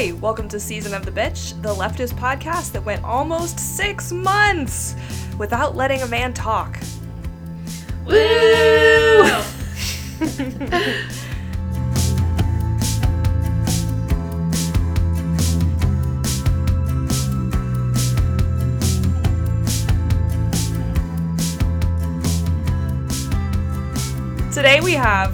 Hi, welcome to Season of the Bitch, the leftist podcast that went almost six months without letting a man talk. Woo! Today we have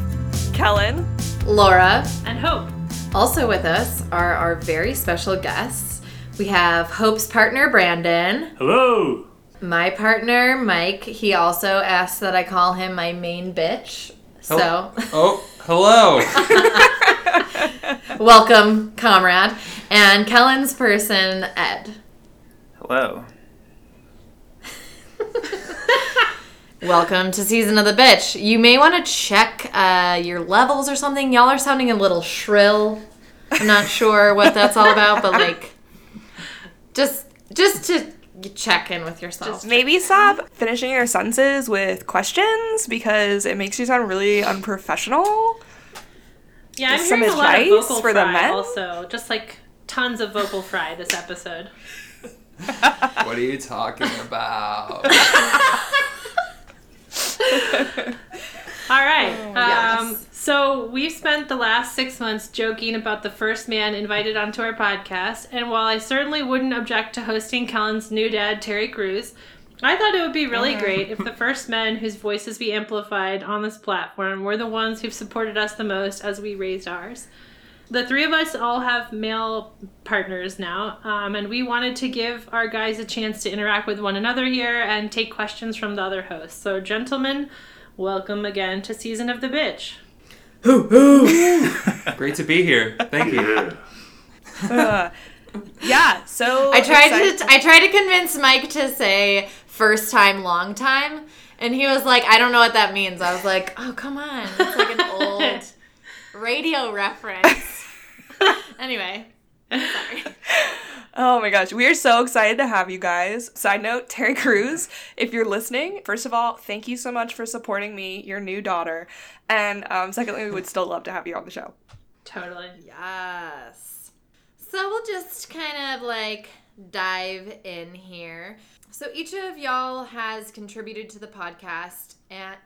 Kellen, Laura. and hope. Also with us are our very special guests. We have Hope's partner, Brandon. Hello. My partner, Mike. He also asked that I call him my main bitch. So, Oh, hello. welcome, comrade. And Kellen's person, Ed. Hello. Welcome to Season of the Bitch. You may want to check uh, your levels or something. Y'all are sounding a little shrill. I'm not sure what that's all about, but like, just just to check in with yourself. maybe stop finishing your sentences with questions because it makes you sound really unprofessional. Yeah, I'm Some hearing a lot of vocal for the fry men? also. Just like tons of vocal fry this episode. what are you talking about? All right. Oh, um, yes. So we've spent the last six months joking about the first man invited onto our podcast, and while I certainly wouldn't object to hosting Kellen's new dad, Terry Crews, I thought it would be really great if the first men whose voices we amplified on this platform were the ones who've supported us the most as we raised ours. The three of us all have male partners now, um, and we wanted to give our guys a chance to interact with one another here and take questions from the other hosts. So, gentlemen, welcome again to Season of the Bitch. Hoo hoo! Great to be here. Thank you. Uh, yeah, so I tried excited- to I tried to convince Mike to say first time, long time, and he was like, I don't know what that means. I was like, Oh come on, it's like an old radio reference. anyway, sorry. Oh my gosh, we are so excited to have you guys. Side note, Terry Crews, if you're listening, first of all, thank you so much for supporting me, your new daughter. And um, secondly, we would still love to have you on the show. Totally. Yes. So we'll just kind of like dive in here. So each of y'all has contributed to the podcast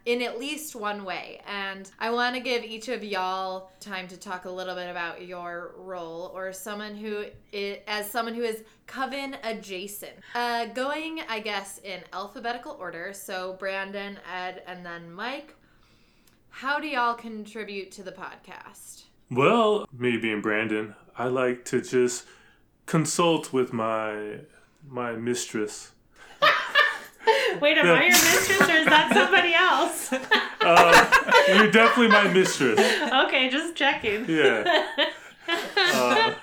in at least one way. And I want to give each of y'all time to talk a little bit about your role or someone who is, as someone who is coven adjacent. Uh, going, I guess, in alphabetical order. So Brandon, Ed, and then Mike. How do y'all contribute to the podcast? Well, me being Brandon, I like to just consult with my my mistress. Wait, am I your mistress or is that somebody else? Uh, you're definitely my mistress. okay, just checking. Yeah. Uh,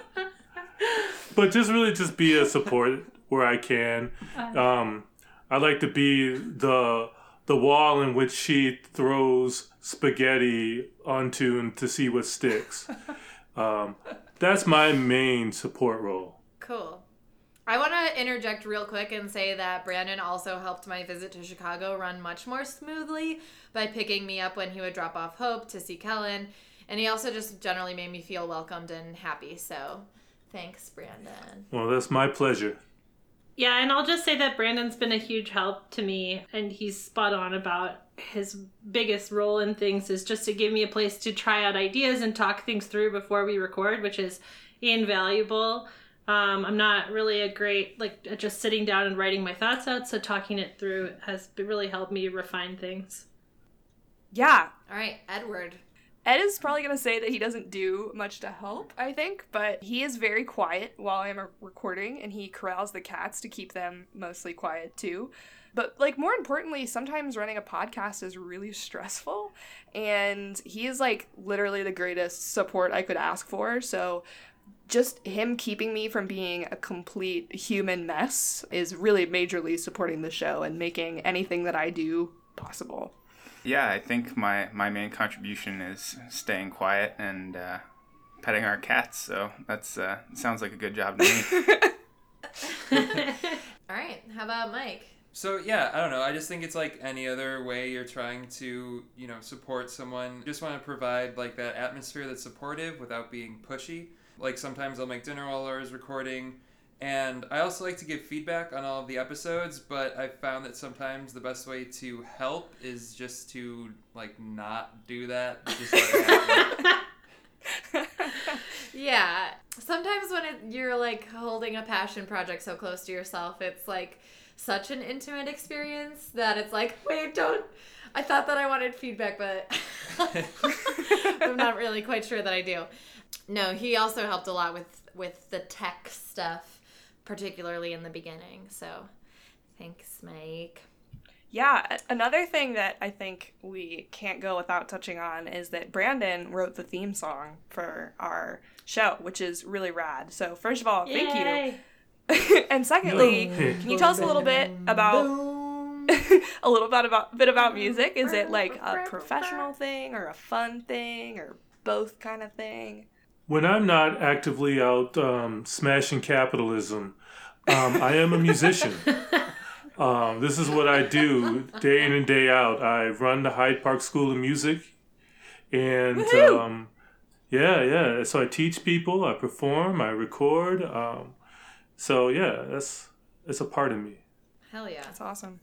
but just really just be a support where I can. Um, I like to be the the wall in which she throws spaghetti onto and to see what sticks. Um, that's my main support role. Cool. I want to interject real quick and say that Brandon also helped my visit to Chicago run much more smoothly by picking me up when he would drop off Hope to see Kellen. And he also just generally made me feel welcomed and happy. So thanks, Brandon. Well, that's my pleasure. Yeah, and I'll just say that Brandon's been a huge help to me, and he's spot on about his biggest role in things is just to give me a place to try out ideas and talk things through before we record, which is invaluable. Um, I'm not really a great like just sitting down and writing my thoughts out, so talking it through has really helped me refine things. Yeah, All right, Edward. Ed is probably going to say that he doesn't do much to help, I think, but he is very quiet while I'm recording and he corrals the cats to keep them mostly quiet too. But like more importantly, sometimes running a podcast is really stressful and he is like literally the greatest support I could ask for. So just him keeping me from being a complete human mess is really majorly supporting the show and making anything that I do possible. Yeah, I think my, my main contribution is staying quiet and uh, petting our cats. So that's uh, sounds like a good job to me. All right, how about Mike? So yeah, I don't know. I just think it's like any other way you're trying to, you know, support someone. Just want to provide like that atmosphere that's supportive without being pushy. Like sometimes I'll make dinner while I was recording, and I also like to give feedback on all of the episodes. But I've found that sometimes the best way to help is just to like not do that. Yeah. Sometimes when it, you're like holding a passion project so close to yourself, it's like such an intimate experience that it's like, wait, don't. I thought that I wanted feedback, but I'm not really quite sure that I do. No, he also helped a lot with with the tech stuff, particularly in the beginning. So, thanks, Mike. Yeah, another thing that I think we can't go without touching on is that Brandon wrote the theme song for our show, which is really rad. So, first of all, thank you. and secondly, can you tell us a little bit about a little bit about bit about music? Is it like a professional thing or a fun thing or both kind of thing? When I'm not actively out um, smashing capitalism, um, I am a musician. Um, this is what I do day in and day out. I run the Hyde Park School of Music, and um, yeah, yeah. So I teach people, I perform, I record. Um, so yeah, that's it's a part of me. Hell yeah. That's awesome.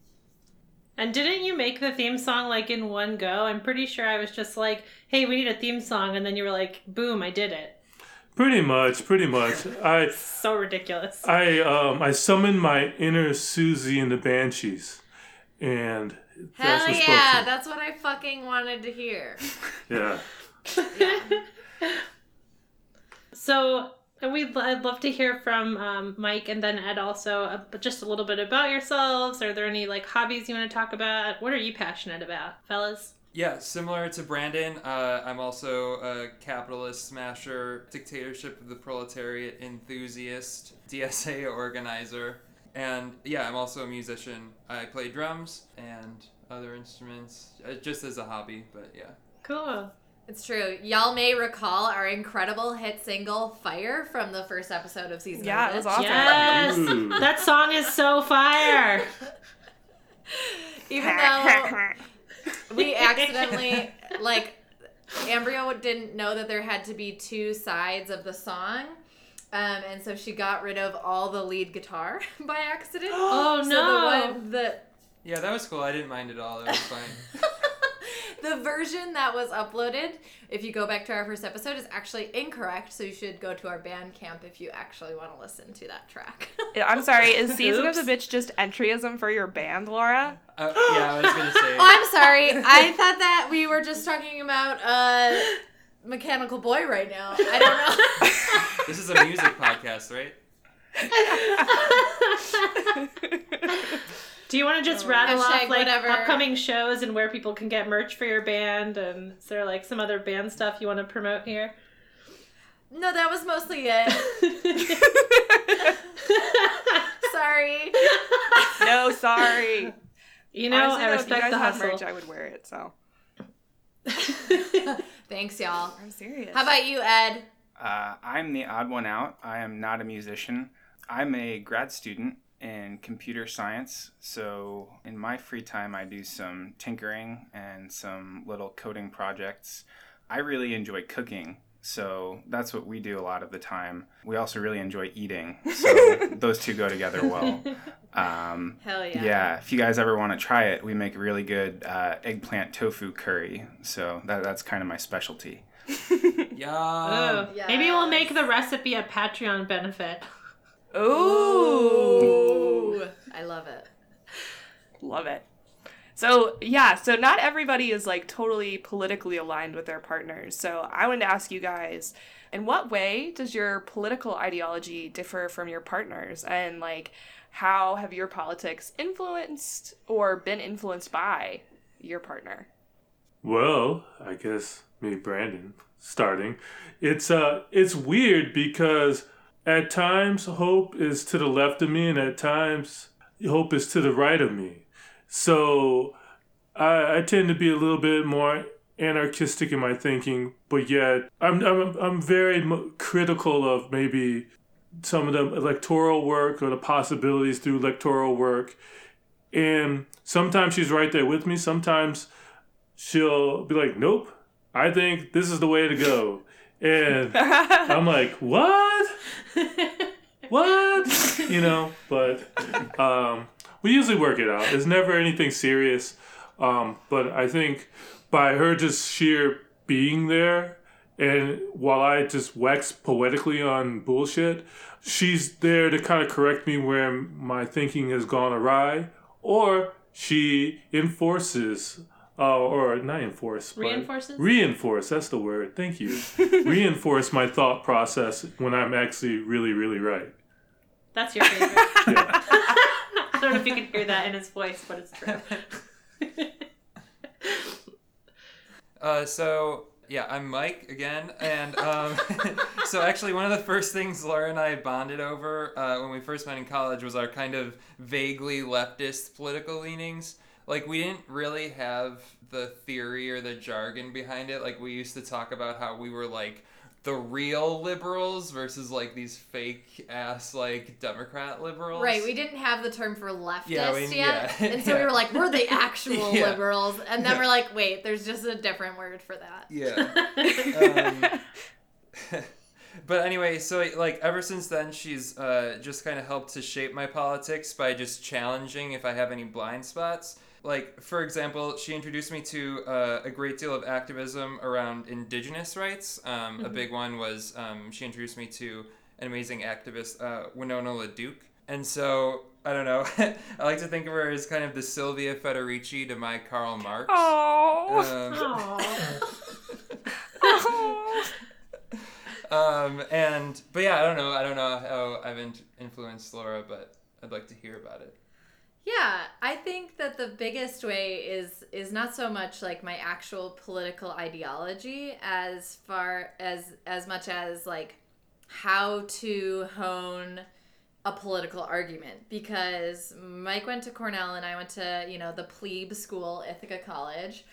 And didn't you make the theme song like in one go? I'm pretty sure I was just like, "Hey, we need a theme song," and then you were like, "Boom, I did it." Pretty much, pretty much. I So ridiculous. I um I summoned my inner Siouxsie and the Banshees, and Hell that's what's yeah, spoken. that's what I fucking wanted to hear. Yeah. So, and we'd I'd love to hear from um, Mike and then Ed also, uh, just a little bit about yourselves. Are there any like hobbies you want to talk about? What are you passionate about, fellas? Yeah, similar to Brandon, uh, I'm also a capitalist smasher, dictatorship of the proletariat enthusiast, DSA organizer, and yeah, I'm also a musician. I play drums and other instruments, uh, just as a hobby, but yeah. Cool. It's true. Y'all may recall our incredible hit single "Fire" from the first episode of season. Yeah, of it was awesome. Yes, Ooh. that song is so fire. Even though we accidentally like Ambrio didn't know that there had to be two sides of the song. Um, and so she got rid of all the lead guitar by accident. Oh So no! the one the Yeah, that was cool. I didn't mind at all. It was fine. The version that was uploaded, if you go back to our first episode, is actually incorrect. So you should go to our Bandcamp if you actually want to listen to that track. I'm sorry, is Season of the Bitch just entryism for your band, Laura? Uh, yeah, I was gonna say. Oh, I'm sorry. I thought that we were just talking about uh, Mechanical Boy right now. I don't know. This is a music podcast, right? Do you want to just rattle Hashtag off like whatever. upcoming shows and where people can get merch for your band? And is there like some other band stuff you want to promote here? No, that was mostly it. Sorry. no, sorry. You know, Honestly, I though, respect if you the guys had hustle. merch, I would wear it. So Thanks, y'all. I'm serious. How about you, Ed? Uh, I'm the odd one out. I am not a musician. I'm a grad student in computer science. So, in my free time, I do some tinkering and some little coding projects. I really enjoy cooking. So, that's what we do a lot of the time. We also really enjoy eating. So, those two go together well. Um, Hell yeah. yeah. if you guys ever want to try it, we make really good uh, eggplant tofu curry. So, that, that's kind of my specialty. Yeah. Oh, Yes. Maybe we'll make the recipe a Patreon benefit. Ooh. Ooh, I love it. Love it. So, yeah, so not everybody is like totally politically aligned with their partners. So, I wanted to ask you guys in what way does your political ideology differ from your partners? And like, how have your politics influenced or been influenced by your partner? Well, I guess me, Brandon, starting. It's uh, it's weird because at times hope is to the left of me, and at times hope is to the right of me. So I, I tend to be a little bit more anarchistic in my thinking, but yet I'm I'm I'm very critical of maybe some of the electoral work or the possibilities through electoral work And sometimes she's right there with me. Sometimes she'll be like, nope, I think this is the way to go. And I'm like, what? What? You know, but um, we usually work it out. It's never anything serious. Um, but I think by her just sheer being there, and while I just wax poetically on bullshit, she's there to kind of correct me where my thinking has gone awry, or she enforces, uh, or not enforce, Reinforces? Reinforce, that's the word. Thank you. Reinforce my thought process when I'm actually really, really right. That's your favorite. Yeah. I don't know if you can hear that in his voice, but it's true. Uh, so yeah, I'm Mike again, and um, so actually one of the first things Laura and I bonded over uh, when we first met in college was our kind of vaguely leftist political leanings. Like we didn't really have the theory or the jargon behind it. Like we used to talk about how we were like the real liberals versus like these fake ass like Democrat liberals. Right, we didn't have the term for leftist Yeah, we- yet, yeah, and so we were like, we're the actual Yeah. liberals, and then Yeah. we're like, wait, there's just a different word for that. Yeah. um, but anyway, so like ever since then, she's uh, just kind of helped to shape my politics by just challenging if I have any blind spots. Like for example, she introduced me to uh, a great deal of activism around indigenous rights. Um, A big one was um, she introduced me to an amazing activist, uh, Winona LaDuke. And so I don't know. I like to think of her as kind of the Silvia Federici to my Karl Marx. Oh. Um, um, and but yeah, I don't know. I don't know how I've in- influenced Laura, but I'd like to hear about it. Yeah, I think that the biggest way is is not so much like my actual political ideology as far as as much as like how to hone a political argument because Mike went to Cornell and I went to, you know, the plebe school, Ithaca College.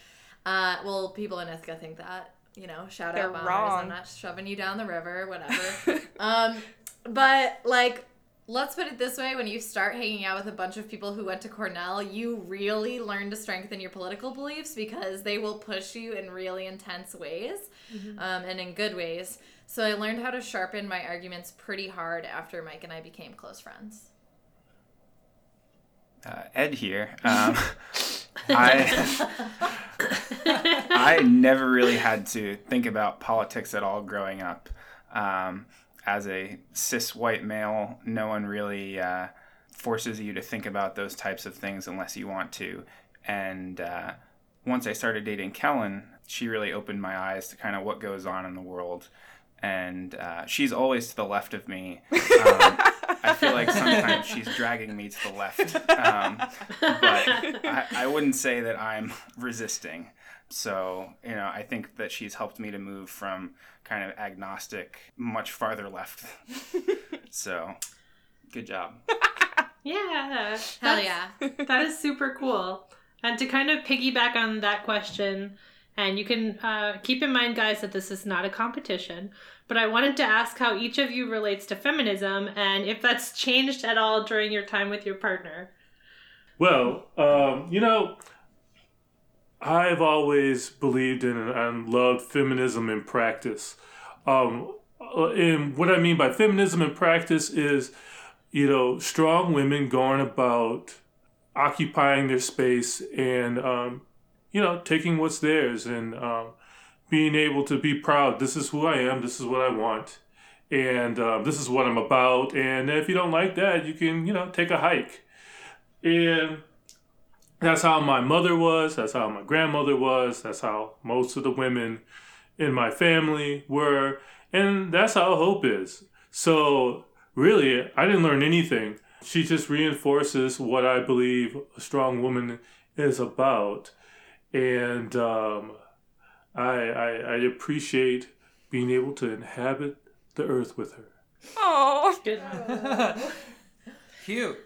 Uh, well, people in Ithaca think that, you know, shout They're out bombers. wrong. I'm not shoving you down the river, whatever. um, but like let's put it this way when you start hanging out with a bunch of people who went to Cornell, you really learn to strengthen your political beliefs because they will push you in really intense ways um, and in good ways. So I learned how to sharpen my arguments pretty hard after Mike and I became close friends. Uh, Ed here. Um, I I never really had to think about politics at all growing up. Um, as a cis white male, no one really uh, forces you to think about those types of things unless you want to. And uh, once I started dating Kellen, she really opened my eyes to kind of what goes on in the world. And uh, she's always to the left of me. Um, I feel like sometimes she's dragging me to the left. Um, but I, I wouldn't say that I'm resisting. So, you know, I think that she's helped me to move from kind of agnostic much farther left. so, good job. yeah. Hell That's- yeah. that is super cool. And to kind of piggyback on that question, and you can uh, keep in mind, guys, that this is not a competition, but I wanted to ask how each of you relates to feminism and if that's changed at all during your time with your partner. Well, um, you know, I've always believed in and loved feminism in practice. Um, uh, and what I mean by feminism in practice is, you know, strong women going about occupying their space and, um, you know, taking what's theirs and um, being able to be proud. This is who I am. This is what I want. And um, this is what I'm about. And if you don't like that, you can, you know, take a hike. And that's how my mother was. That's how my grandmother was. That's how most of the women in my family were. And that's how Hope is. So, really, I didn't learn anything. She just reinforces what I believe a strong woman is about. And um, I, I, I appreciate being able to inhabit the earth with her. Oh. Cute.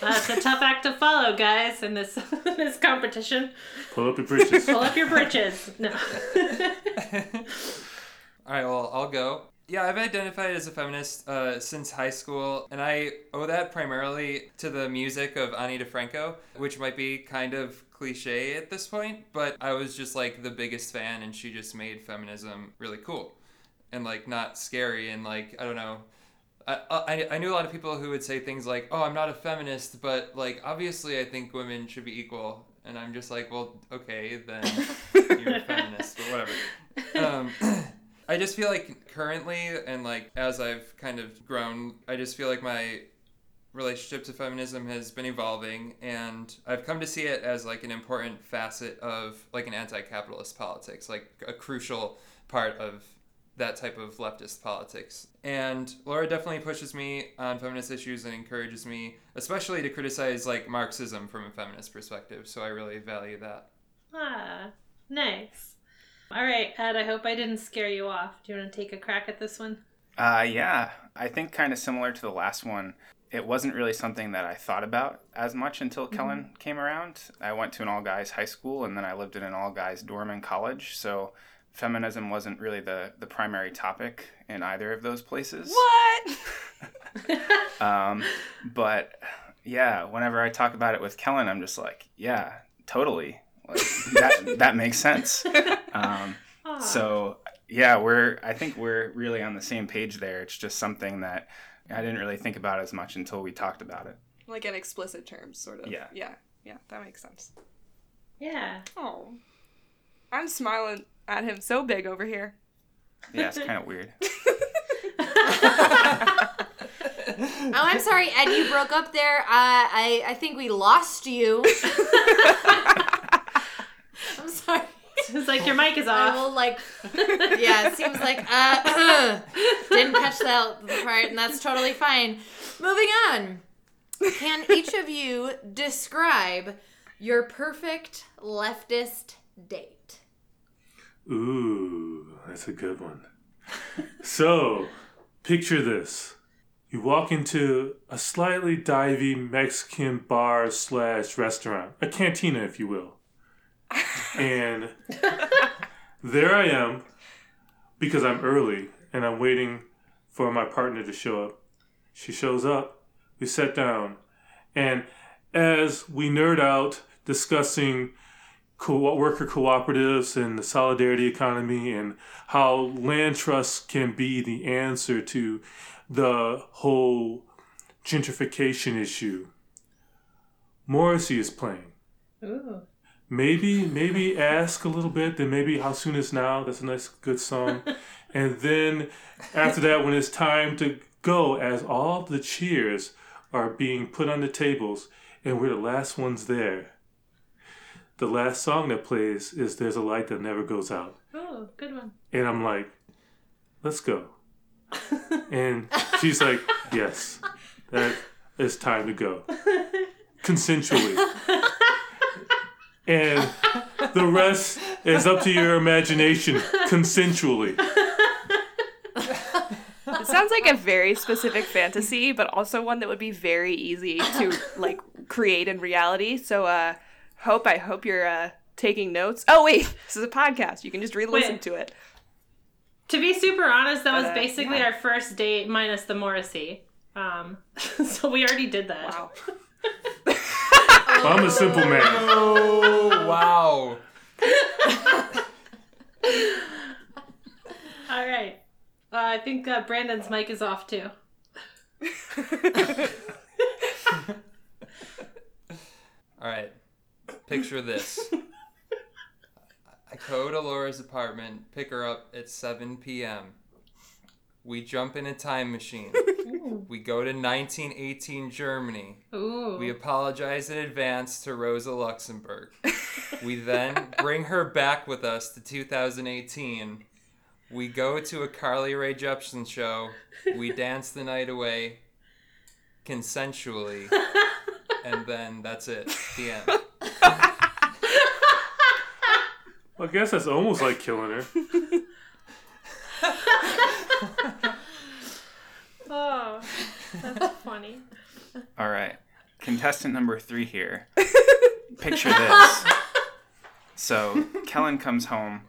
That's a tough act to follow, guys, in this this competition. Pull up your britches. Pull up your britches. No. All right, well, I'll go. Yeah, I've identified as a feminist uh, since high school, and I owe that primarily to the music of Ani DiFranco, which might be kind of cliche at this point, but I was just like the biggest fan, and she just made feminism really cool and like not scary, and like, I don't know. I, I, I knew a lot of people who would say things like, oh, I'm not a feminist, but like, obviously, I think women should be equal. And I'm just like, well, okay, then you're a feminist, or whatever. Um, I just feel like currently, and like as I've kind of grown, I just feel like my relationship to feminism has been evolving, and I've come to see it as like an important facet of like an anti-capitalist politics, like a crucial part of that type of leftist politics. And Laura definitely pushes me on feminist issues and encourages me, especially to criticize like Marxism from a feminist perspective. So I really value that. Ah, nice. All right, Ed, I hope I didn't scare you off. Do you want to take a crack at this one? Uh, yeah, I think kind of similar to the last one. It wasn't really something that I thought about as much until Kellen came around. I went to an all guys high school and then I lived in an all guys dorm in college. So feminism wasn't really the, the primary topic in either of those places. What? Um, but yeah, whenever I talk about it with Kellen, I'm just like, yeah, totally. Like, that that makes sense. Um, so yeah, we're I think we're really on the same page there. It's just something that I didn't really think about as much until we talked about it. Like in explicit terms, sort of. Yeah. Yeah. Yeah. That makes sense. yeah. Oh. I'm smiling at him so big over here. Yeah, it's kind of weird. Oh, I'm sorry, Ed. You broke up there. Uh, I I think we lost you. I'm sorry. It's like your mic is off. I will like. Yeah, it seems like uh, didn't catch that part, and that's totally fine. Moving on. Can each of you describe your perfect leftist date? Ooh, that's a good one. so, picture this. You walk into a slightly divey Mexican bar slash restaurant, a cantina, if you will. And there I am because I'm early and I'm waiting for my partner to show up. She shows up, we sit down, and as we nerd out discussing co- worker cooperatives and the solidarity economy and how land trusts can be the answer to the whole gentrification issue. Morrissey is playing. Ooh. Maybe, maybe ask a little bit, then maybe How Soon Is Now. That's a nice, good song. and then after that, when it's time to go, as all the cheers are being put on the tables and we're the last ones there, the last song that plays is There's a Light That Never Goes Out. Oh, good one. And I'm like, let's go. And she's like, yes, that is time to go. Consensually. And the rest is up to your imagination, consensually. It sounds like a very specific fantasy, but also one that would be very easy to like create in reality. So uh hope I hope you're uh taking notes. Oh wait, this is a podcast. You can just re-listen to it. To be super honest, that was But, uh, basically yeah. our first date minus the Morrissey. Um, so we already did that. Wow. I'm a simple man. Oh, wow. All right. Uh, I think uh, Brandon's mic is off too. All right. Picture this. I go to Laura's apartment, pick her up at 7 p.m. We jump in a time machine. We go to 1918 Germany. Ooh. We apologize in advance to Rosa Luxemburg. we then bring her back with us to 2018. We go to a Carly Rae Jepsen show. We dance the night away consensually. and then that's it. The end. I guess that's almost like killing her. oh, that's funny. All right. Contestant number three here. Picture this. So, Kellen comes home,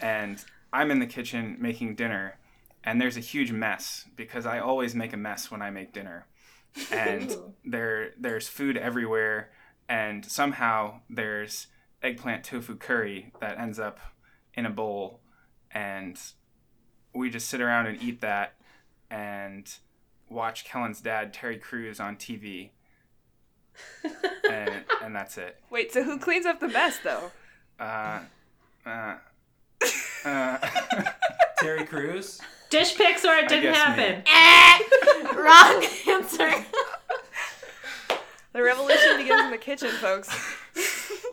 and I'm in the kitchen making dinner, and there's a huge mess because I always make a mess when I make dinner, and there there's food everywhere, and somehow there's eggplant tofu curry that ends up in a bowl, and we just sit around and eat that, and watch Kellen's dad Terry Crews on TV, and and that's it. Wait, so who cleans up the mess though? Uh, uh, uh, Terry Crews. Dish pics or it didn't happen. Eh, wrong answer. The revolution begins in the kitchen, folks.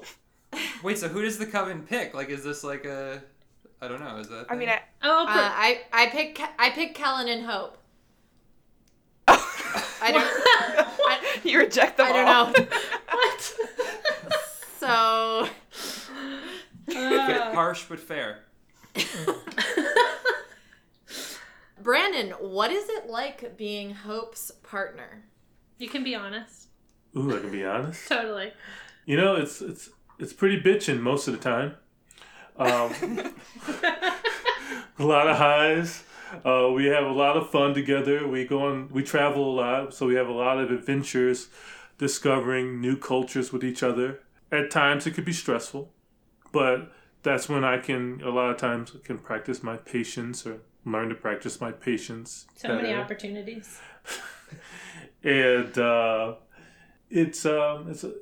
Wait, so who does the coven pick? Like, is this like a? I don't know. Is that? a I mean. I, Oh, Uh, I I pick I pick Kellen and Hope. I don't you reject them I don't know. what? So Fa- harsh but fair. Brandon, what is it like being Hope's partner? you can be honest. Ooh, I can be honest. Totally. You know, it's it's it's pretty bitching most of the time. Um, a lot of highs. Uh, we have a lot of fun together. We go on, we travel a lot, so we have a lot of adventures, discovering new cultures with each other. At times, it could be stressful, but that's when I can a lot of times can practice my patience or learn to practice my patience. So many opportunities. and uh, it's um, it's a,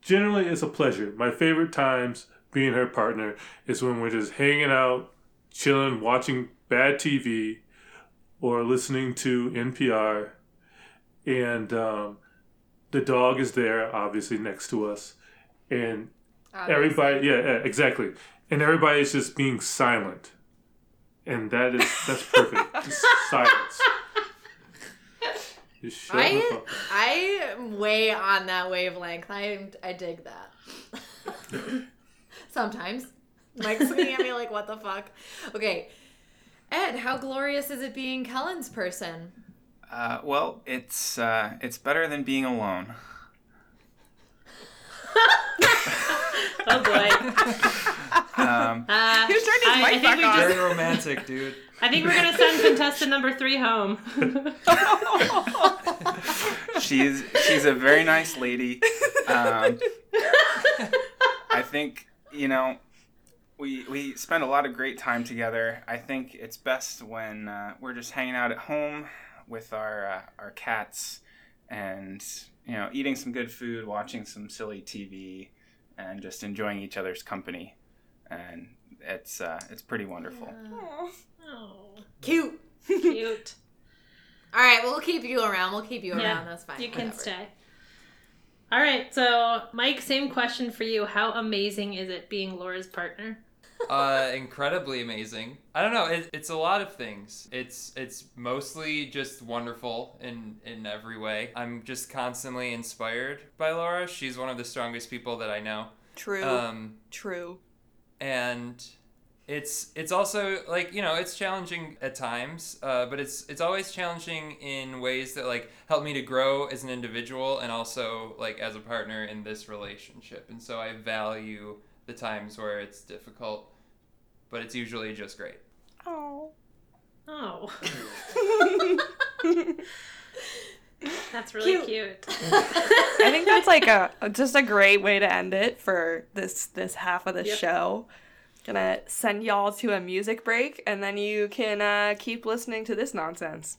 generally it's a pleasure. My favorite times being her partner is when we're just hanging out, chilling, watching bad TV, or listening to NPR, and um, the dog is there, obviously next to us, and everybody, yeah, yeah, exactly, and everybody is just being silent, and that is that's perfect, just silence. Just shut I up. I am way on that wavelength. I I dig that. Sometimes. Mike's looking at me like, what the fuck? Okay. Ed, how glorious is it being Kellen's person? uh, well, it's uh, it's better than being alone. Oh boy. Um, Uh, Who turned his I, I mic think back we on? just, Very romantic, dude. I think we're gonna send contestant number three home. she's she's a very nice lady. Um, I think you know we we spend a lot of great time together. I think it's best when uh, we're just hanging out at home with our uh, our cats and you know eating some good food, watching some silly TV, and just enjoying each other's company. And it's uh, it's pretty wonderful. Oh, Cute. cute. All right, we'll keep you around. We'll keep you Yeah, around. That's fine. You can Whatever. stay. All right, so Mike, same question for you. How amazing is it being Laura's partner? uh, incredibly amazing. I don't know. It, it's a lot of things. It's it's mostly just wonderful in in every way. I'm just constantly inspired by Laura. She's one of the strongest people that I know. True. Um, True. and it's it's also like you know it's challenging at times uh, but it's it's always challenging in ways that like help me to grow as an individual and also like as a partner in this relationship and so i value the times where it's difficult but it's usually just great Oh. Oh, that's really cute. I think that's like a just a great way to end it for this this half of the Yep. show. Gonna send y'all to a music break, and then you can uh, keep listening to this nonsense.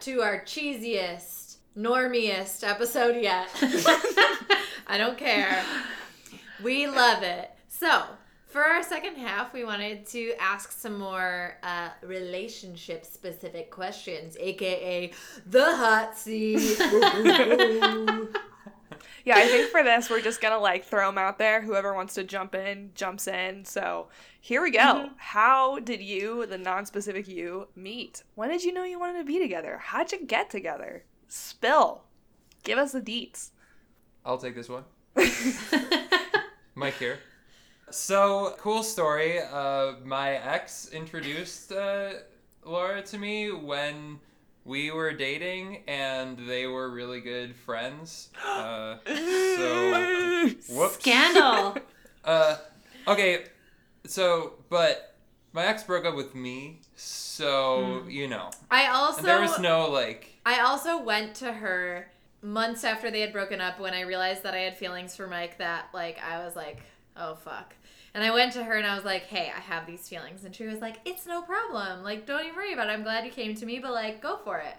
Back to our cheesiest, normiest episode yet. I don't care. We love it. So, for our second half, we wanted to ask some more uh, relationship specific questions, aka the hot seat. Yeah, I think for this we're just gonna like throw them out there. Whoever wants to jump in, jumps in. So here we go. How did you, the non-specific you, meet? When did you know you wanted to be together? How'd you get together? Spill. Give us the deets. I'll take this one. Mike here. So cool story. Uh, my ex introduced uh, Laura to me when we were dating, and they were really good friends. Uh, so whoops. Scandal. Uh, okay, so but my ex broke up with me, so you know I also there was no like. I also went to her months after they had broken up when I realized that I had feelings for Mike that like I was like, oh fuck. And I went to her and I was like, hey, I have these feelings. And she was like, it's no problem. Like, don't even worry about it. I'm glad you came to me, but like, go for it.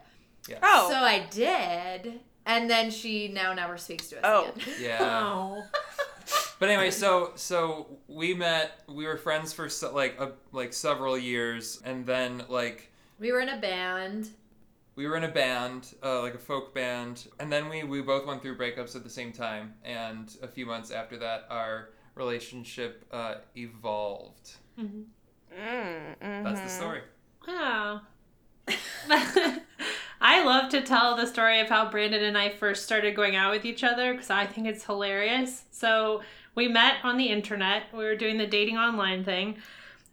Oh. So I did. And then she now never speaks to us Oh. again. Yeah. Oh. But anyway, so so we met. We were friends for so, like a, like several years, and then like We were in a band. we were in a band, uh, like a folk band, and then we we both went through breakups at the same time. And a few months after that, our relationship uh, evolved. Mm, That's the mhm. story. Wow. I love to tell the story of how Brandon and I first started going out with each other because I think it's hilarious. So we met on the internet. We were doing the dating online thing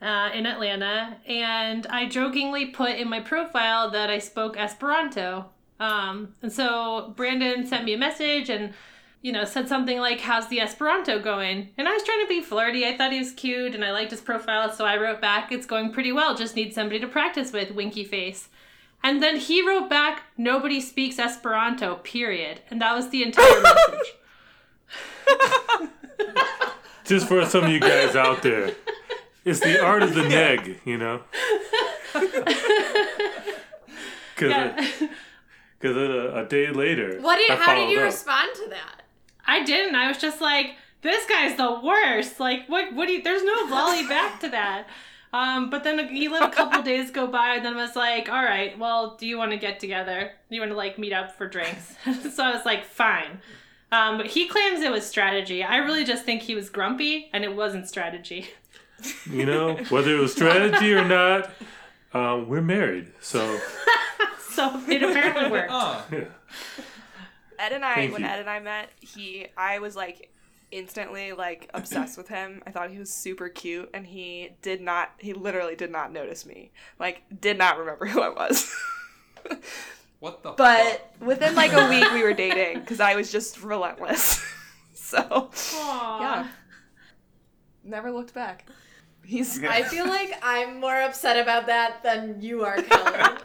uh, in Atlanta, and I jokingly put in my profile that I spoke Esperanto. Um, and so Brandon sent me a message and you know, said something like, How's the Esperanto going? And I was trying to be flirty. I thought he was cute and I liked his profile, so I wrote back, It's going pretty well. Just need somebody to practice with, winky face. And then he wrote back, Nobody speaks Esperanto, period. And that was the entire message. Just for some of you guys out there, it's the art of the neg, you know. Because Yeah. because a, uh, a day later, What did I how did you up. respond to that? I didn't. I was just like, this guy's the worst. Like, what? What do you? There's no volley back to that. Um, but then he let a couple days go by, and then I was like, all right, well, do you want to get together? Do you want to like meet up for drinks? so I was like, fine. Um, but he claims it was strategy. I really just think he was grumpy, and it wasn't strategy. You know, whether it was strategy or not, um, we're married, so So it apparently worked. Oh, yeah. Ed and I, Thank when you. Ed and I met, he, I was like instantly like obsessed with him. I thought he was super cute, and he did not, he literally did not notice me. Like, did not remember who I was. what the? but within like a week, we were dating because I was just relentless. so, Aw. yeah. Never looked back. He's. I feel like I'm more upset about that than you are, Kellen.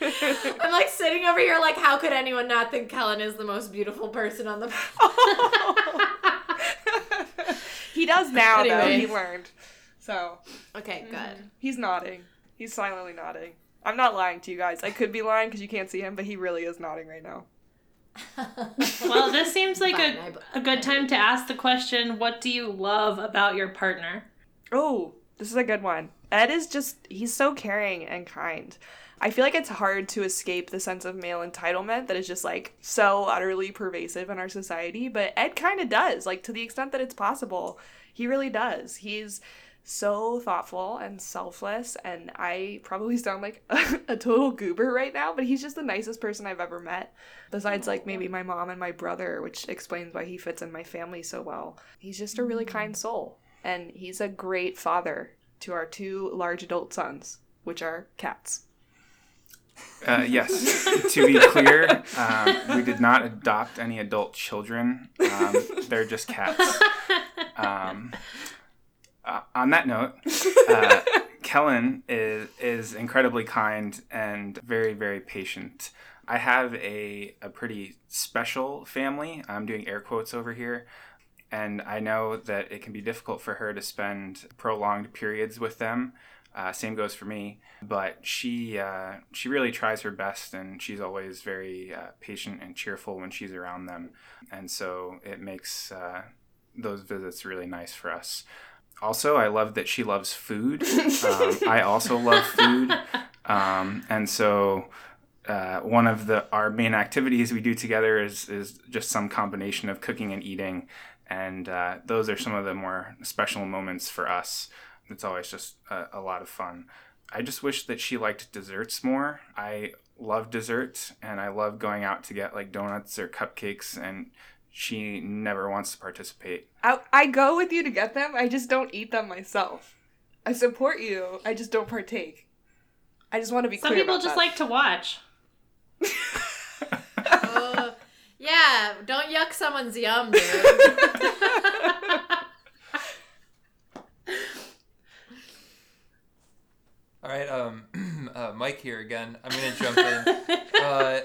I'm like sitting over here like how could anyone not think Kellen is the most beautiful person on the planet? he does now, though. He learned. So, Okay, mm-hmm. good. he's nodding. He's silently nodding. I'm not lying to you guys. I could be lying because you can't see him, but he really is nodding right now. Well, this seems like Fine, a, I b- a good time to ask the question what do you love about your partner? Oh, this is a good one. Ed is just, he's so caring and kind. I feel like it's hard to escape the sense of male entitlement that is just like so utterly pervasive in our society, but Ed kind of does, like to the extent that it's possible. He really does. He's so thoughtful and selfless, and I probably sound like a, total goober right now, but he's just the nicest person I've ever met. Besides, like maybe my mom and my brother, which explains why he fits in my family so well. He's just a really kind mm. soul, and he's a great father to our two large adult sons, which are cats. Uh, yes. to be clear, um, we did not adopt any adult children. Um, they're just cats. Um, uh, on that note, uh, Kellen is is incredibly kind and very very patient. I have a a pretty special family. I'm doing air quotes over here. And I know that it can be difficult for her to spend prolonged periods with them. Uh, same goes for me. But she uh, she really tries her best, and she's always very uh, patient and cheerful when she's around them, and so it makes uh, those visits really nice for us. Also, I love that she loves food. Um, I also love food, um, and so uh, one of the our main activities we do together is is just some combination of cooking and eating, and uh, those are some of the more special moments for us. It's always just a, a lot of fun. I just wish that she liked desserts more. I love desserts, and I love going out to get like donuts or cupcakes, and she never wants to participate. I, I go with you to get them. I just don't eat them myself. I support you. I just don't partake. I just want to be Some clear people about just that. like to watch. Uh, yeah, don't yuck someone's yum, dude. All right, um, uh, Mike here again. I'm gonna jump in. uh,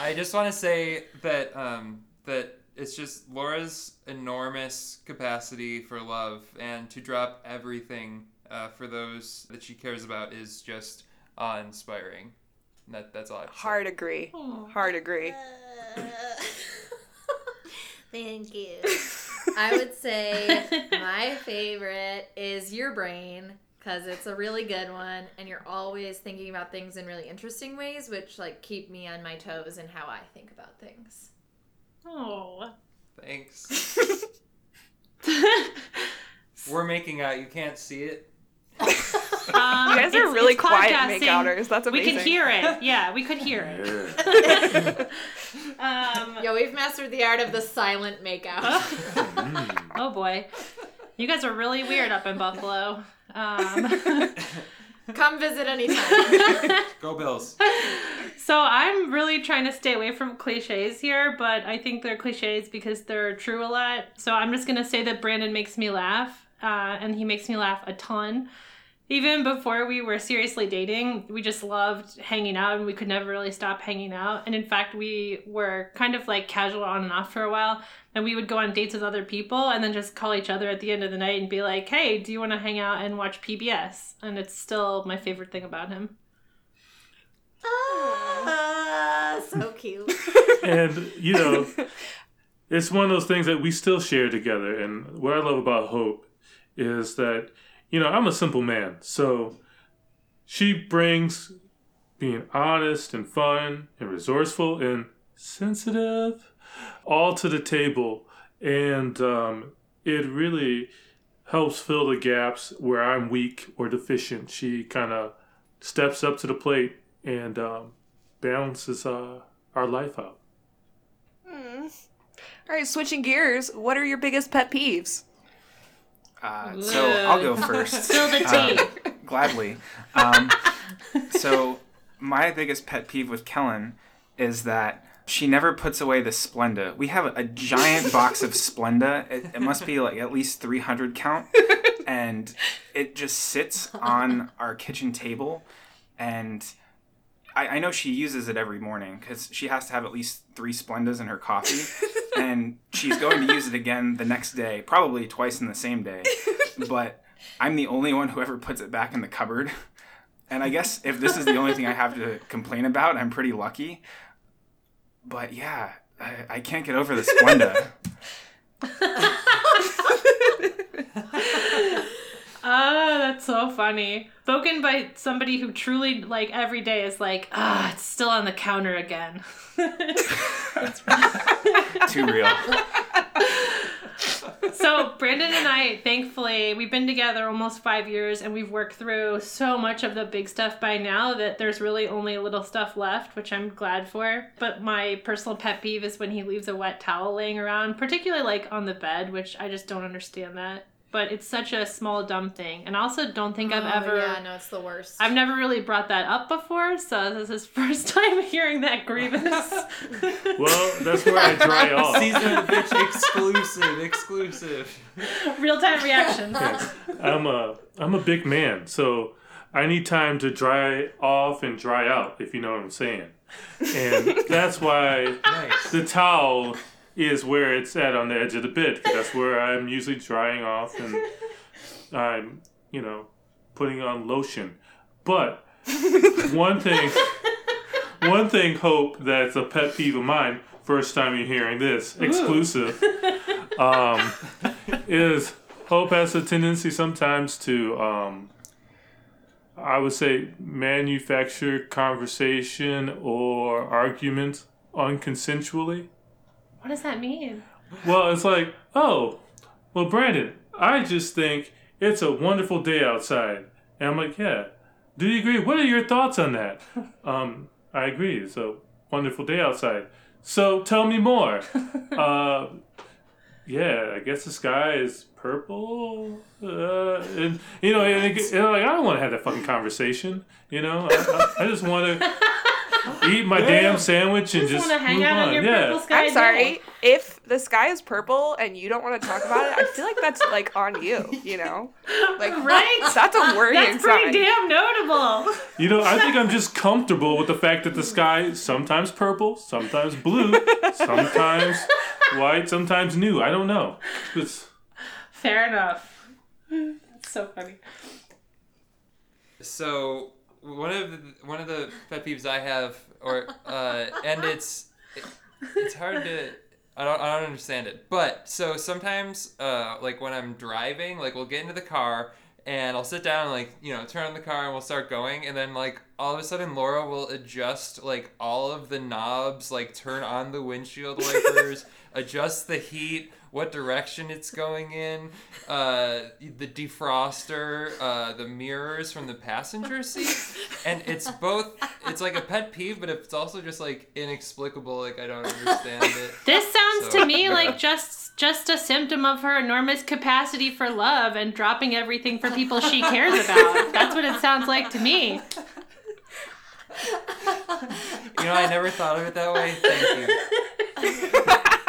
I just want to say that um, that it's just Laura's enormous capacity for love and to drop everything uh, for those that she cares about is just awe-inspiring. That that's all I have to say. Hard agree. Hard agree. Thank you. I would say my favorite is your brain because it's a really good one and you're always thinking about things in really interesting ways which like keep me on my toes in how I think about things. Oh. Thanks. We're making out. You can't see it. Um, You guys are really quiet podcasting. makeouters. That's amazing. We amazing. can hear it. Yeah, we could hear it. Um, Yo, we've mastered the art of the silent makeout. oh boy, you guys are really weird up in Buffalo. Um, Come visit anytime. Go Bills. so I'm really trying to stay away from cliches here, but I think they're cliches because they're true a lot. So I'm just gonna say that Brandon makes me laugh, uh, and he makes me laugh a ton. Even before we were seriously dating, we just loved hanging out and we could never really stop hanging out. And in fact, we were kind of like casual on and off for a while. And we would go on dates with other people and then just call each other at the end of the night and be like, hey, do you want to hang out and watch PBS? And it's still my favorite thing about him. Ah, so cute. and you know it's one of those things that we still share together and what i love about hope is that you know i'm a simple man so she brings being honest and fun and resourceful and sensitive all to the table and um, it really helps fill the gaps where i'm weak or deficient she kind of steps up to the plate and um, balances uh, our life out Hmm. All right, switching gears. What are your biggest pet peeves? Uh, so I'll go first. Spill the Uh, gladly. Um, so my biggest pet peeve with Kellen is that she never puts away the Splenda. We have a giant box of Splenda. It, it must be like at least 300 count. And it just sits on our kitchen table. And I, I know she uses it every morning because she has to have at least three Splendas in her coffee. and she's going to use it again the next day, probably twice in the same day. But I'm the only one who ever puts it back in the cupboard. And I guess if this is the only thing I have to complain about, I'm pretty lucky. But yeah, I, I can't get over the Splenda. Ah, that's so funny. Spoken by somebody who truly, like, every day is like, ah, it's still on the counter again. Too real. so, Brandon and I, thankfully, we've been together almost five years and we've worked through so much of the big stuff by now that there's really only a little stuff left, which I'm glad for. But my personal pet peeve is when he leaves a wet towel laying around, particularly like on the bed, which I just don't understand that. But it's such a small, dumb thing. And I also don't think I've Oh, ever. Yeah, no, it's the worst. I've never really brought that up before, so this is first time hearing that grievance. Well, that's where I dry off. Season of the bitch exclusive, exclusive. Real time reactions. I'm a I'm a big man, so I need time to dry off and dry out, if you know what I'm saying. And that's why Nice. the towel is where it's at on the edge of the bed. that's where I'm usually drying off, and I'm you know putting on lotion. But one thing, one thing, Hope, that's a pet peeve of mine. First time you're hearing this, exclusive, um, is Hope has a tendency sometimes to, um, I would say, manufacture conversation or argument unconsensually. What does that mean? Well, it's like, oh, well, Brandon, I just think it's a wonderful day outside. And I'm like, yeah. Do you agree? What are your thoughts on that? Um, I agree. It's a wonderful day outside. So tell me more. uh, yeah, I guess the sky is purple. Uh, and, you know, and, and, like, I don't want to have that fucking conversation. You know, I, I, I just want to eat my damn sandwich and Just just hang move out on on. your yeah. purple sky I'm sorry. day. If the sky is purple and you don't want to talk about it, I feel like that's like on you, you know? Like Right? that's a worrying sign. That's pretty sign. damn notable. You know, I think I'm just comfortable with the fact that the sky is sometimes purple, sometimes blue, sometimes white, sometimes new. I don't know. It's, Fair enough. That's so funny. So one of the, one of the pet peeves I have, or uh, and it's it, it's hard to I don't I don't understand it. But so sometimes uh, like when I'm driving, like we'll get into the car and I'll sit down and like you know turn on the car and we'll start going and then like all of a sudden Laura will adjust like all of the knobs, like turn on the windshield wipers, adjust the heat. What direction it's going in, uh, the defroster, uh, the mirrors from the passenger seat, and it's both. It's like a pet peeve, but it's also just like inexplicable. Like I don't understand it. This sounds So- to me like just just a symptom of her enormous capacity for love and dropping everything for people she cares about. That's what it sounds like to me. You know, I never thought of it that way. Thank you.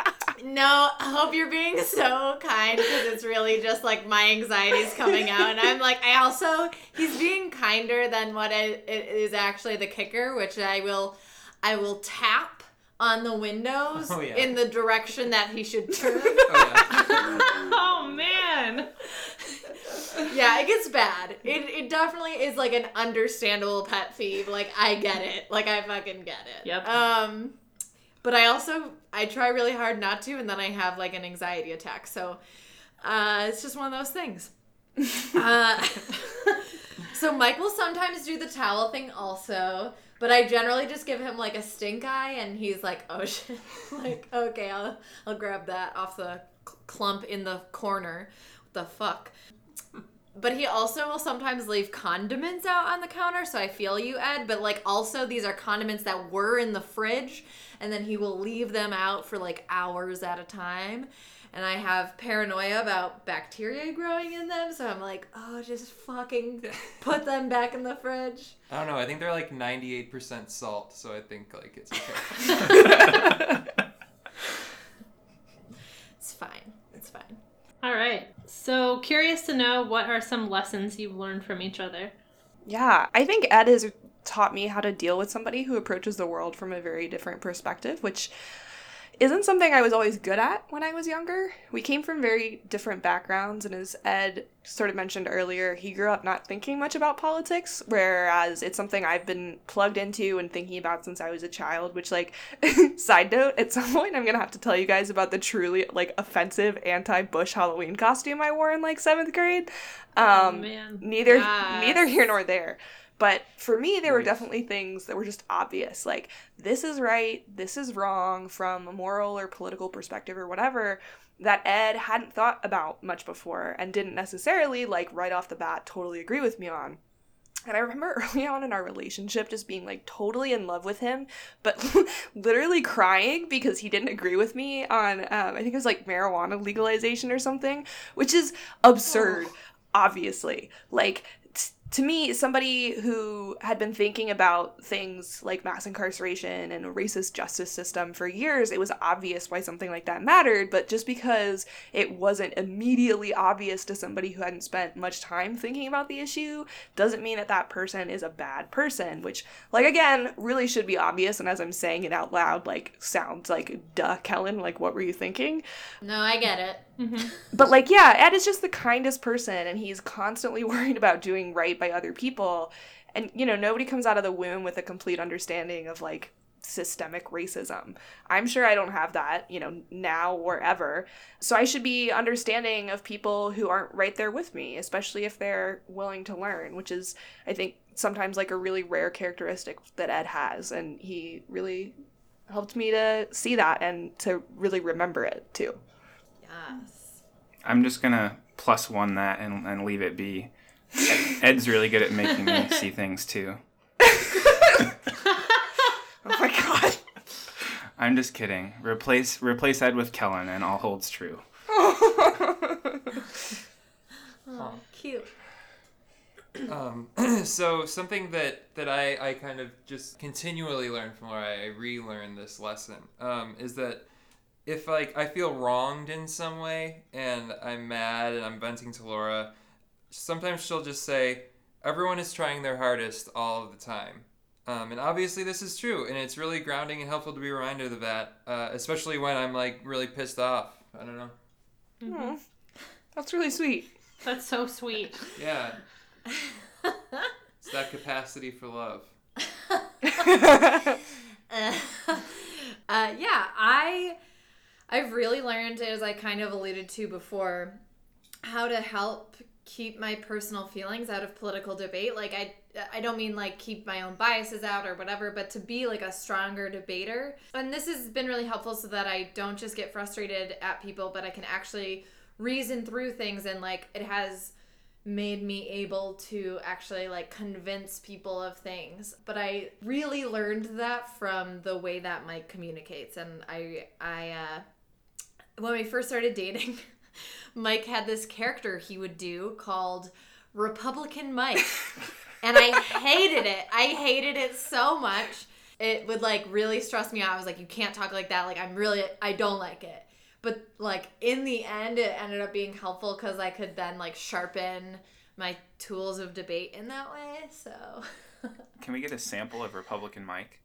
No, I hope you're being so kind because it's really just like my anxiety's coming out. And I'm like, I also, he's being kinder than what it, it is actually the kicker, which I will, I will tap on the windows Oh, yeah. in the direction that he should turn. Oh, yeah. Oh man. yeah, it gets bad. It, it definitely is like an understandable pet peeve. Like, I get it. Like, I fucking get it. Yep. Um, but I also, I try really hard not to, and then I have like an anxiety attack. So, uh, it's just one of those things. uh, so Mike will sometimes do the towel thing also, but I generally just give him like a stink eye, and he's like, "Oh shit!" like, okay, I'll I'll grab that off the cl- clump in the corner. What the fuck? But he also will sometimes leave condiments out on the counter, so I feel you, Ed. But like, also these are condiments that were in the fridge, and then he will leave them out for like hours at a time. And I have paranoia about bacteria growing in them, so I'm like, oh, just fucking put them back in the fridge. I don't know. I think they're like ninety-eight percent salt, so I think like it's okay. It's fine. It's fine. All right. So curious to know what are some lessons you've learned from each other. Yeah, I think Ed has taught me how to deal with somebody who approaches the world from a very different perspective, which isn't something I was always good at when I was younger. We came from very different backgrounds, and as Ed sort of mentioned earlier, he grew up not thinking much about politics, whereas it's something I've been plugged into and thinking about since I was a child. Which, like, side note, at some point I'm gonna have to tell you guys about the truly like offensive anti-Bush Halloween costume I wore in like seventh grade. Um, Oh, man. neither Yes. neither here nor there. But for me, there were definitely things that were just obvious. Like, this is right, this is wrong from a moral or political perspective or whatever that Ed hadn't thought about much before and didn't necessarily, like, right off the bat, totally agree with me on. And I remember early on in our relationship just being like totally in love with him, but literally crying because he didn't agree with me on, um, I think it was like marijuana legalization or something, which is absurd, obviously. Like, to me, somebody who had been thinking about things like mass incarceration and a racist justice system for years, it was obvious why something like that mattered. But just because it wasn't immediately obvious to somebody who hadn't spent much time thinking about the issue, doesn't mean that that person is a bad person, which, like, again, really should be obvious. And as I'm saying it out loud, like, sounds like, duh, Kellen, like, what were you thinking? No, I get it. Mm-hmm. But like, yeah, Ed is just the kindest person, and he's constantly worried about doing right by other people. And you know, nobody comes out of the womb with a complete understanding of like systemic racism. I'm sure I don't have that, you know, now or ever. So I should be understanding of people who aren't right there with me, especially if they're willing to learn, which is, I think, sometimes like a really rare characteristic that Ed has. And he really helped me to see that and to really remember it too. Yes. I'm just gonna plus one that and, and leave it be. Ed- Ed's really good at making me see things too. Oh my god. I'm just kidding. Replace replace Ed with Kellen and all holds true. Oh, cute. Um, so something that that I, I kind of just continually learn from Laura, I relearn this lesson, um, is that if like I feel wronged in some way and I'm mad and I'm venting to Laura, sometimes she'll just say, "Everyone is trying their hardest all of the time." Um, and obviously this is true, and it's really grounding and helpful to be reminded of that, uh, especially when I'm like really pissed off. I don't know. Aw, That's really sweet. That's so sweet. Yeah, it's that capacity for love. uh, yeah, I I've really learned, as I kind of alluded to before, how to help keep my personal feelings out of political debate. Like I I don't mean like keep my own biases out or whatever, but to be like a stronger debater. And this has been really helpful so that I don't just get frustrated at people, but I can actually reason through things and like it has made me able to actually like convince people of things but i really learned that from the way that mike communicates and i i uh when we first started dating mike had this character he would do called republican mike. And i hated it. I hated it so much. It would like really stress me out. I was like you can't talk like that. Like i'm really i don't like it. But like in the end it ended up being helpful because i could then like sharpen my tools of debate in that way so. Can we get a sample of Republican Mike?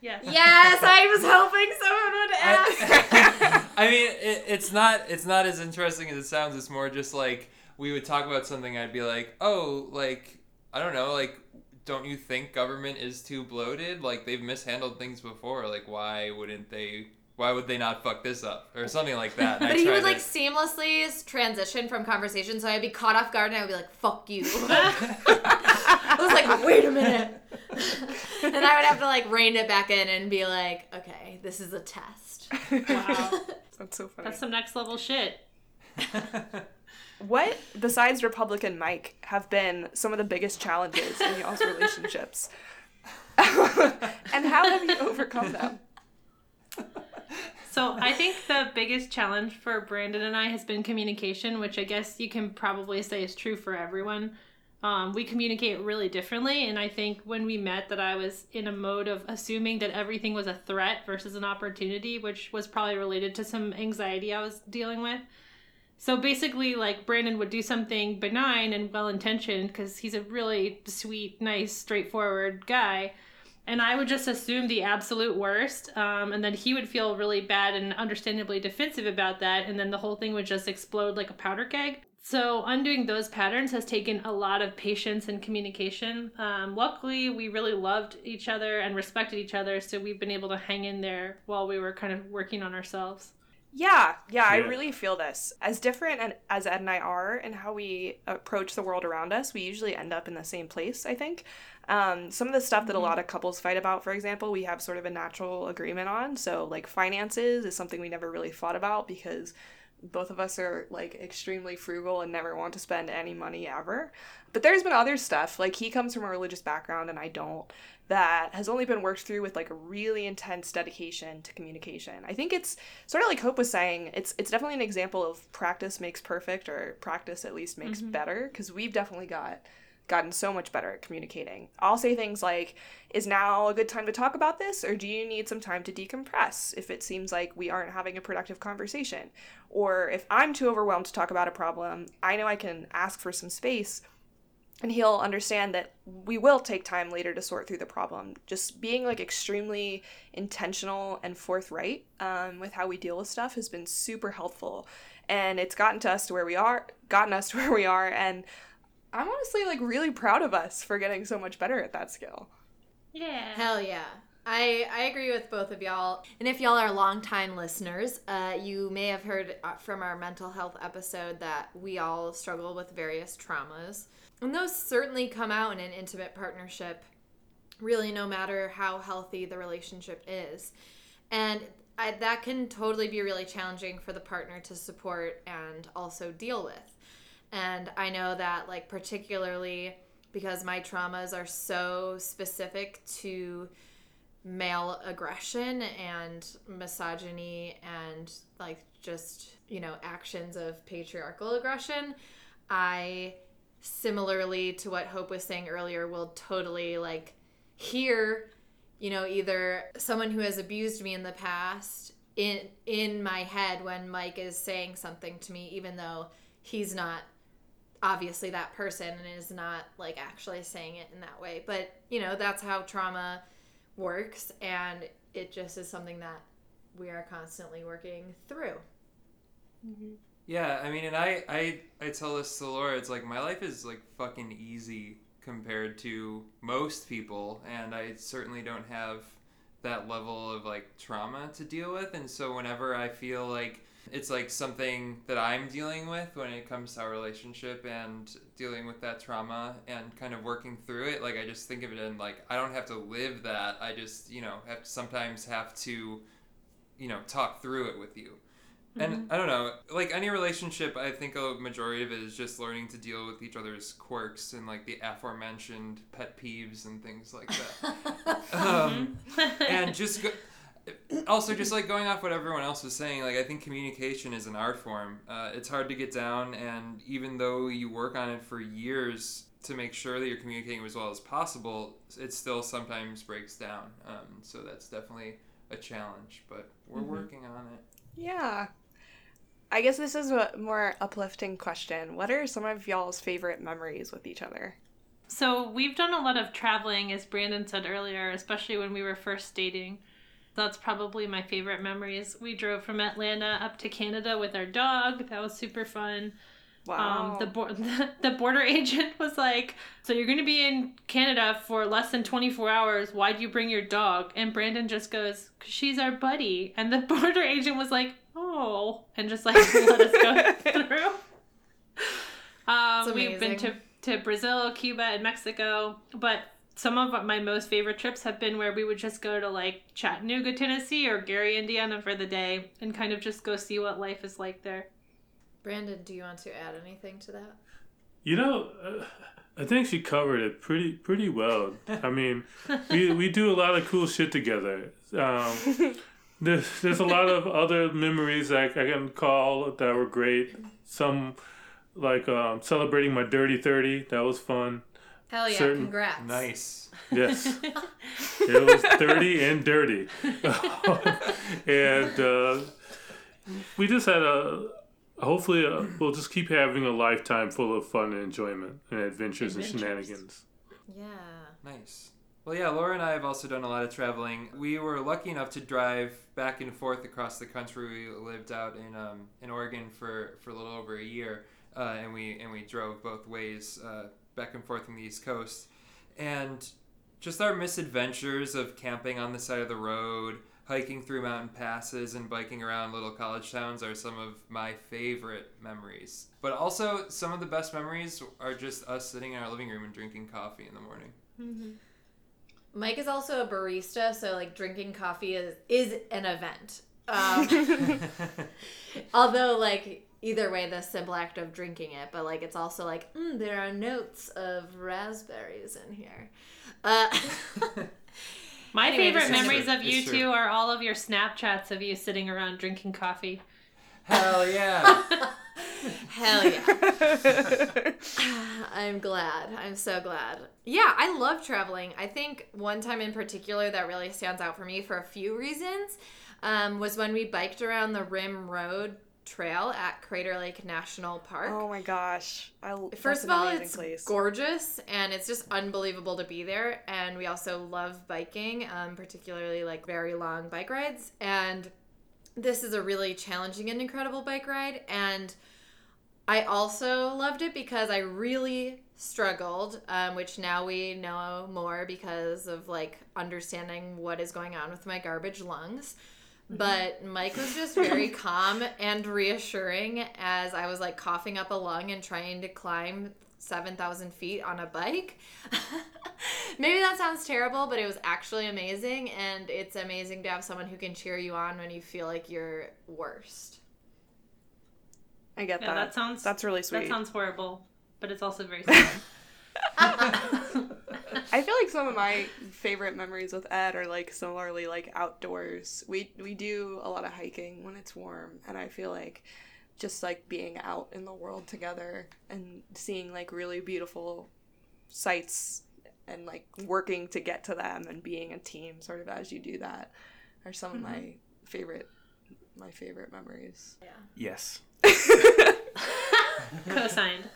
Yes. yes i was hoping someone would ask I mean, it, it's not it's not as interesting as it sounds. It's more just like we would talk about something. I'd be like, oh, like I don't know, like don't you think government is too bloated? Like they've mishandled things before. Like why wouldn't they? Why would they not fuck this up or something like that? And I but he would to- like seamlessly transition from conversation so i'd be caught off guard and i would be like fuck you i was like wait a minute and i would have to like rein it back in and be like okay this is a test Wow. That's so funny. That's some next level shit. What, besides Republican Mike, have been some of the biggest challenges in y'all's relationships? and how have you overcome them? So I think the biggest challenge for Brandon and I has been communication, which I guess you can probably say is true for everyone. Um, we communicate really differently, and I think when we met, that I was in a mode of assuming that everything was a threat versus an opportunity, which was probably related to some anxiety I was dealing with. So basically, like Brandon would do something benign and well intentioned because he's a really sweet, nice, straightforward guy and I would just assume the absolute worst, um, and then he would feel really bad and understandably defensive about that, and then the whole thing would just explode like a powder keg. So undoing those patterns has taken a lot of patience and communication. Um, luckily, we really loved each other and respected each other, so we've been able to hang in there while we were kind of working on ourselves. Yeah, yeah, I really feel this. As different and as Ed and I are and how we approach the world around us, we usually end up in the same place, I think. Um, some of the stuff that a lot of couples fight about, for example, we have sort of a natural agreement on. So, like, finances is something we never really thought about because both of us are like extremely frugal and never want to spend any money ever. But there's been other stuff, like he comes from a religious background and I don't, that has only been worked through with like a really intense dedication to communication. I think it's sort of like Hope was saying, it's it's definitely an example of practice makes perfect or practice at least makes mm-hmm. better because we've definitely got gotten so much better at communicating. I'll say things like, is now a good time to talk about this, or do you need some time to decompress if it seems like we aren't having a productive conversation? Or if I'm too overwhelmed to talk about a problem, I know I can ask for some space and he'll understand that we will take time later to sort through the problem. Just being like extremely intentional and forthright um, with how we deal with stuff has been super helpful, and it's gotten to us to where we are, gotten us to where we are, and I'm honestly like really proud of us for getting so much better at that skill. Yeah. Hell yeah. I, I agree with both of y'all. And if y'all are longtime listeners, uh, you may have heard uh, from our mental health episode that we all struggle with various traumas. And those certainly come out in an intimate partnership, really, no matter how healthy the relationship is. And I, that can totally be really challenging for the partner to support and also deal with. And I know that, like, particularly because my traumas are so specific to male aggression and misogyny and like just you know actions of patriarchal aggression i similarly to what hope was saying earlier will totally like hear you know either someone who has abused me in the past in in my head when mike is saying something to me even though he's not obviously that person and is not like actually saying it in that way but you know that's how trauma works and it just is something that we are constantly working through mm-hmm. Yeah, I mean, and I, I, I tell this to Laura. It's like my life is like fucking easy compared to most people, and I certainly don't have that level of like trauma to deal with. And so whenever I feel like it's like something that I'm dealing with when it comes to our relationship and dealing with that trauma and kind of working through it, like I just think of it in like I don't have to live that. I just you know have to sometimes have to you know talk through it with you. And I don't know, like any relationship, I think a majority of it is just learning to deal with each other's quirks and like the aforementioned pet peeves and things like that. um, and just go- also just like going off what everyone else was saying, like I think communication is an art form. Uh, it's hard to get down, and even though you work on it for years to make sure that you're communicating as well as possible, it still sometimes breaks down. Um, so that's definitely a challenge, but we're working on it. Yeah. I guess this is a more uplifting question. What are some of y'all's favorite memories with each other? So we've done a lot of traveling, as Brandon said earlier, especially when we were first dating. That's probably my favorite memories. We drove from Atlanta up to Canada with our dog. That was super fun. Wow. Um, the, bo- the border agent was like, "So you're going to be in Canada for less than 24 hours. Why do you bring your dog?" And Brandon just goes, "Cause she's our buddy." And the border agent was like, "Oh," and just like let us go through. Um, we've been to to Brazil, Cuba, and Mexico, but some of my most favorite trips have been where we would just go to like Chattanooga, Tennessee, or Gary, Indiana for the day, and kind of just go see what life is like there. brandon do you want to add anything to that You know, uh, I think she covered it pretty pretty well. I mean, we we do a lot of cool shit together. Um, there's there's a lot of other memories I, I can call that were great. Some like um, celebrating my dirty thirty. That was fun. Hell yeah Certain- congrats Nice. Yes, it was thirty and dirty, and uh, we just had a. Hopefully, uh, we'll just keep having a lifetime full of fun and enjoyment and adventures, and shenanigans. yeah Nice. Well, yeah, Laura and I have also done a lot of traveling. We were lucky enough to drive back and forth across the country. We lived out in um, in Oregon for, for a little over a year, uh, and we and we drove both ways uh, back and forth from the East Coast, and just our misadventures of camping on the side of the road, hiking through mountain passes, and biking around little college towns are some of my favorite memories. But also, some of the best memories are just us sitting in our living room and drinking coffee in the morning. mike is also a barista so like drinking coffee is is an event um, although like either way the simple act of drinking it but like it's also like mm, there are notes of raspberries in here uh, My Anyway, favorite memories true. of you It's two true. are all of your Snapchats of you sitting around drinking coffee. Hell yeah. hell yeah I'm glad. I'm so glad. Yeah, I love traveling. I think one time in particular that really stands out for me for a few reasons um, was when we biked around the Rim Road trail at Crater Lake National Park. Oh my gosh. I First of all, it's place. gorgeous and it's just unbelievable to be there. And we also love biking, um, particularly like very long bike rides. And this is a really challenging and incredible bike ride. And I also loved it because I really struggled, um, which now we know more because of like understanding what is going on with my garbage lungs. Mm-hmm. But Mike was just very calm and reassuring as I was like coughing up a lung and trying to climb 7,000 feet on a bike. Maybe that sounds terrible, but it was actually amazing. And it's amazing to have someone who can cheer you on when you feel like you're worst. I get Yeah, that. that sounds That's really sweet. That sounds horrible, but it's also very sad. I feel like some of my favorite memories with Ed are like similarly like outdoors. We we do a lot of hiking when it's warm, and I feel like just like being out in the world together and seeing like really beautiful sights and like working to get to them and being a team sort of as you do that are some of my mm-hmm. favorite my favorite memories. Yeah. Yes. Co-signed.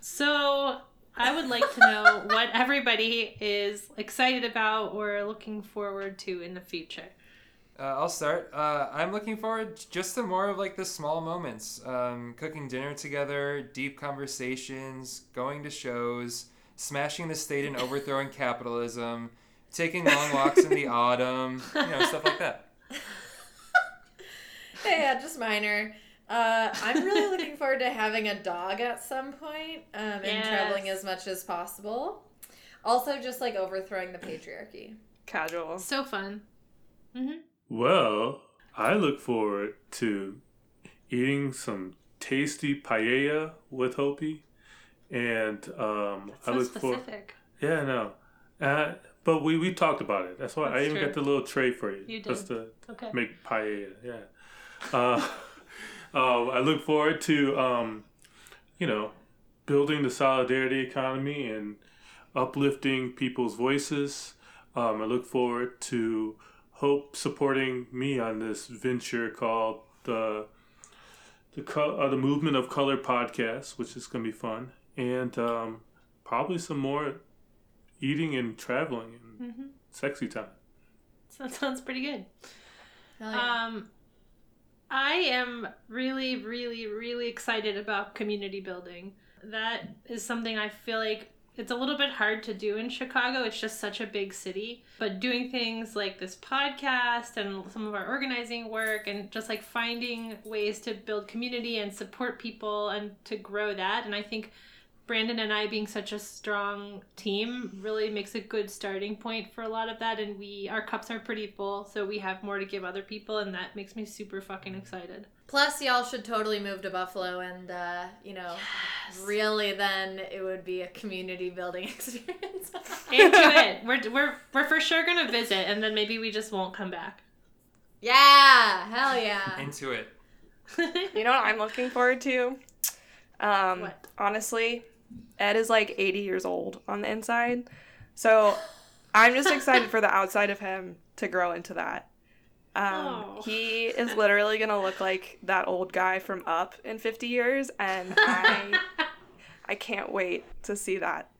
So I would like to know what everybody is excited about or looking forward to in the future. Uh, I'll start. Uh, I'm looking forward just to more of like the small moments. Um, cooking dinner together, deep conversations, going to shows, smashing the state and overthrowing capitalism, taking long walks in the autumn, you know, stuff like that. Yeah, just minor. Uh, I'm really looking forward to having a dog at some point um, and Yes. traveling as much as possible. Also, just like overthrowing the patriarchy. Casual. So fun. Mm-hmm. Well, I look forward to eating some tasty paella with Hopi, and um, So I look for specific. yeah, no, uh, but we we talked about it. That's why I even true. got the little tray for you, You just to Okay. make paella. Yeah. Uh, uh, I look forward to um, you know building the solidarity economy and uplifting people's voices. Um, I look forward to Hope supporting me on this venture called the the co- uh, the movement of color podcast, which is going to be fun, and um, probably some more eating and traveling and Mm-hmm. sexy time. So that sounds pretty good. Hell yeah. Um, I am really, really, really excited about community building. That is something I feel like it's a little bit hard to do in Chicago. It's just such a big city. But doing things like this podcast and some of our organizing work and just like finding ways to build community and support people and to grow that. And I think Brandon and I being such a strong team really makes a good starting point for a lot of that and we our cups are pretty full so we have more to give other people and that makes me super fucking excited. Plus, y'all should totally move to Buffalo, and uh, you know, really, then it would be a community building experience. Into it. We're, we're we're for sure going to visit and then maybe we just won't come back. yeah, hell yeah. Into it. You know what I'm looking forward to? Um, What? Honestly, Ed is like 80 years old on the inside. So I'm just excited for the outside of him to grow into that. Um, Oh. He is literally going to look like that old guy from Up in 50 years. And I, I can't wait to see that.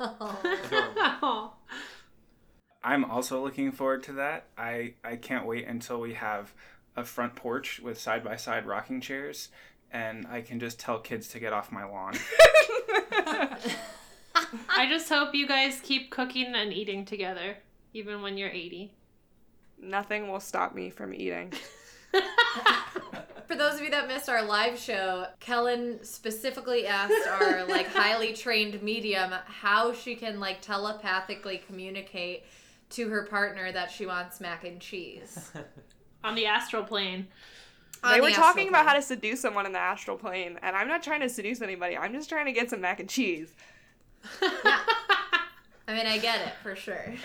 Oh. I'm also looking forward to that. I, I can't wait until we have a front porch with side by side rocking chairs and I can just tell kids to get off my lawn. I just hope you guys keep cooking and eating together even when you're 80. Nothing will stop me from eating. For those of you that missed our live show, Kellen specifically asked our like highly trained medium how she can like telepathically communicate to her partner that she wants mac and cheese. On the astral plane. On they the were talking about plane. how to seduce someone in the astral plane, and I'm not trying to seduce anybody. I'm just trying to get some mac and cheese. I mean, I get it for sure.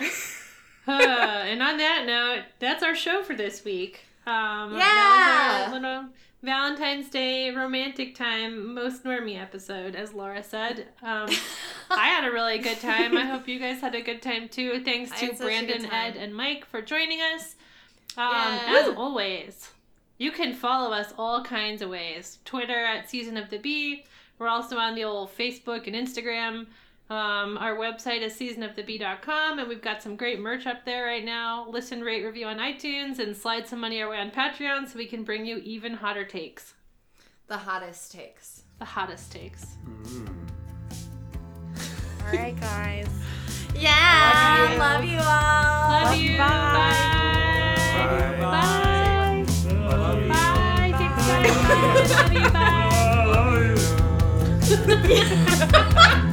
Uh, and on that note, that's our show for this week. Um, Yeah! That was our little Valentine's Day romantic time, most normie episode, as Laura said. Um, I had a really good time. I hope you guys had a good time too. Thanks to had such a Brandon. Ed, and Mike for joining us. Um, Yeah. As always, You can follow us all kinds of ways. Twitter at Season of the Bee. We're also on the old Facebook and Instagram. Um, our website is seasonofthebee.com, and we've got some great merch up there right now. Listen, rate, review on iTunes, and slide some money our way on Patreon so we can bring you even hotter takes. The hottest takes. The hottest takes. All right, guys. Yeah. Love you all. Love you. Bye. Bye. Bye. Take Love you. Bye.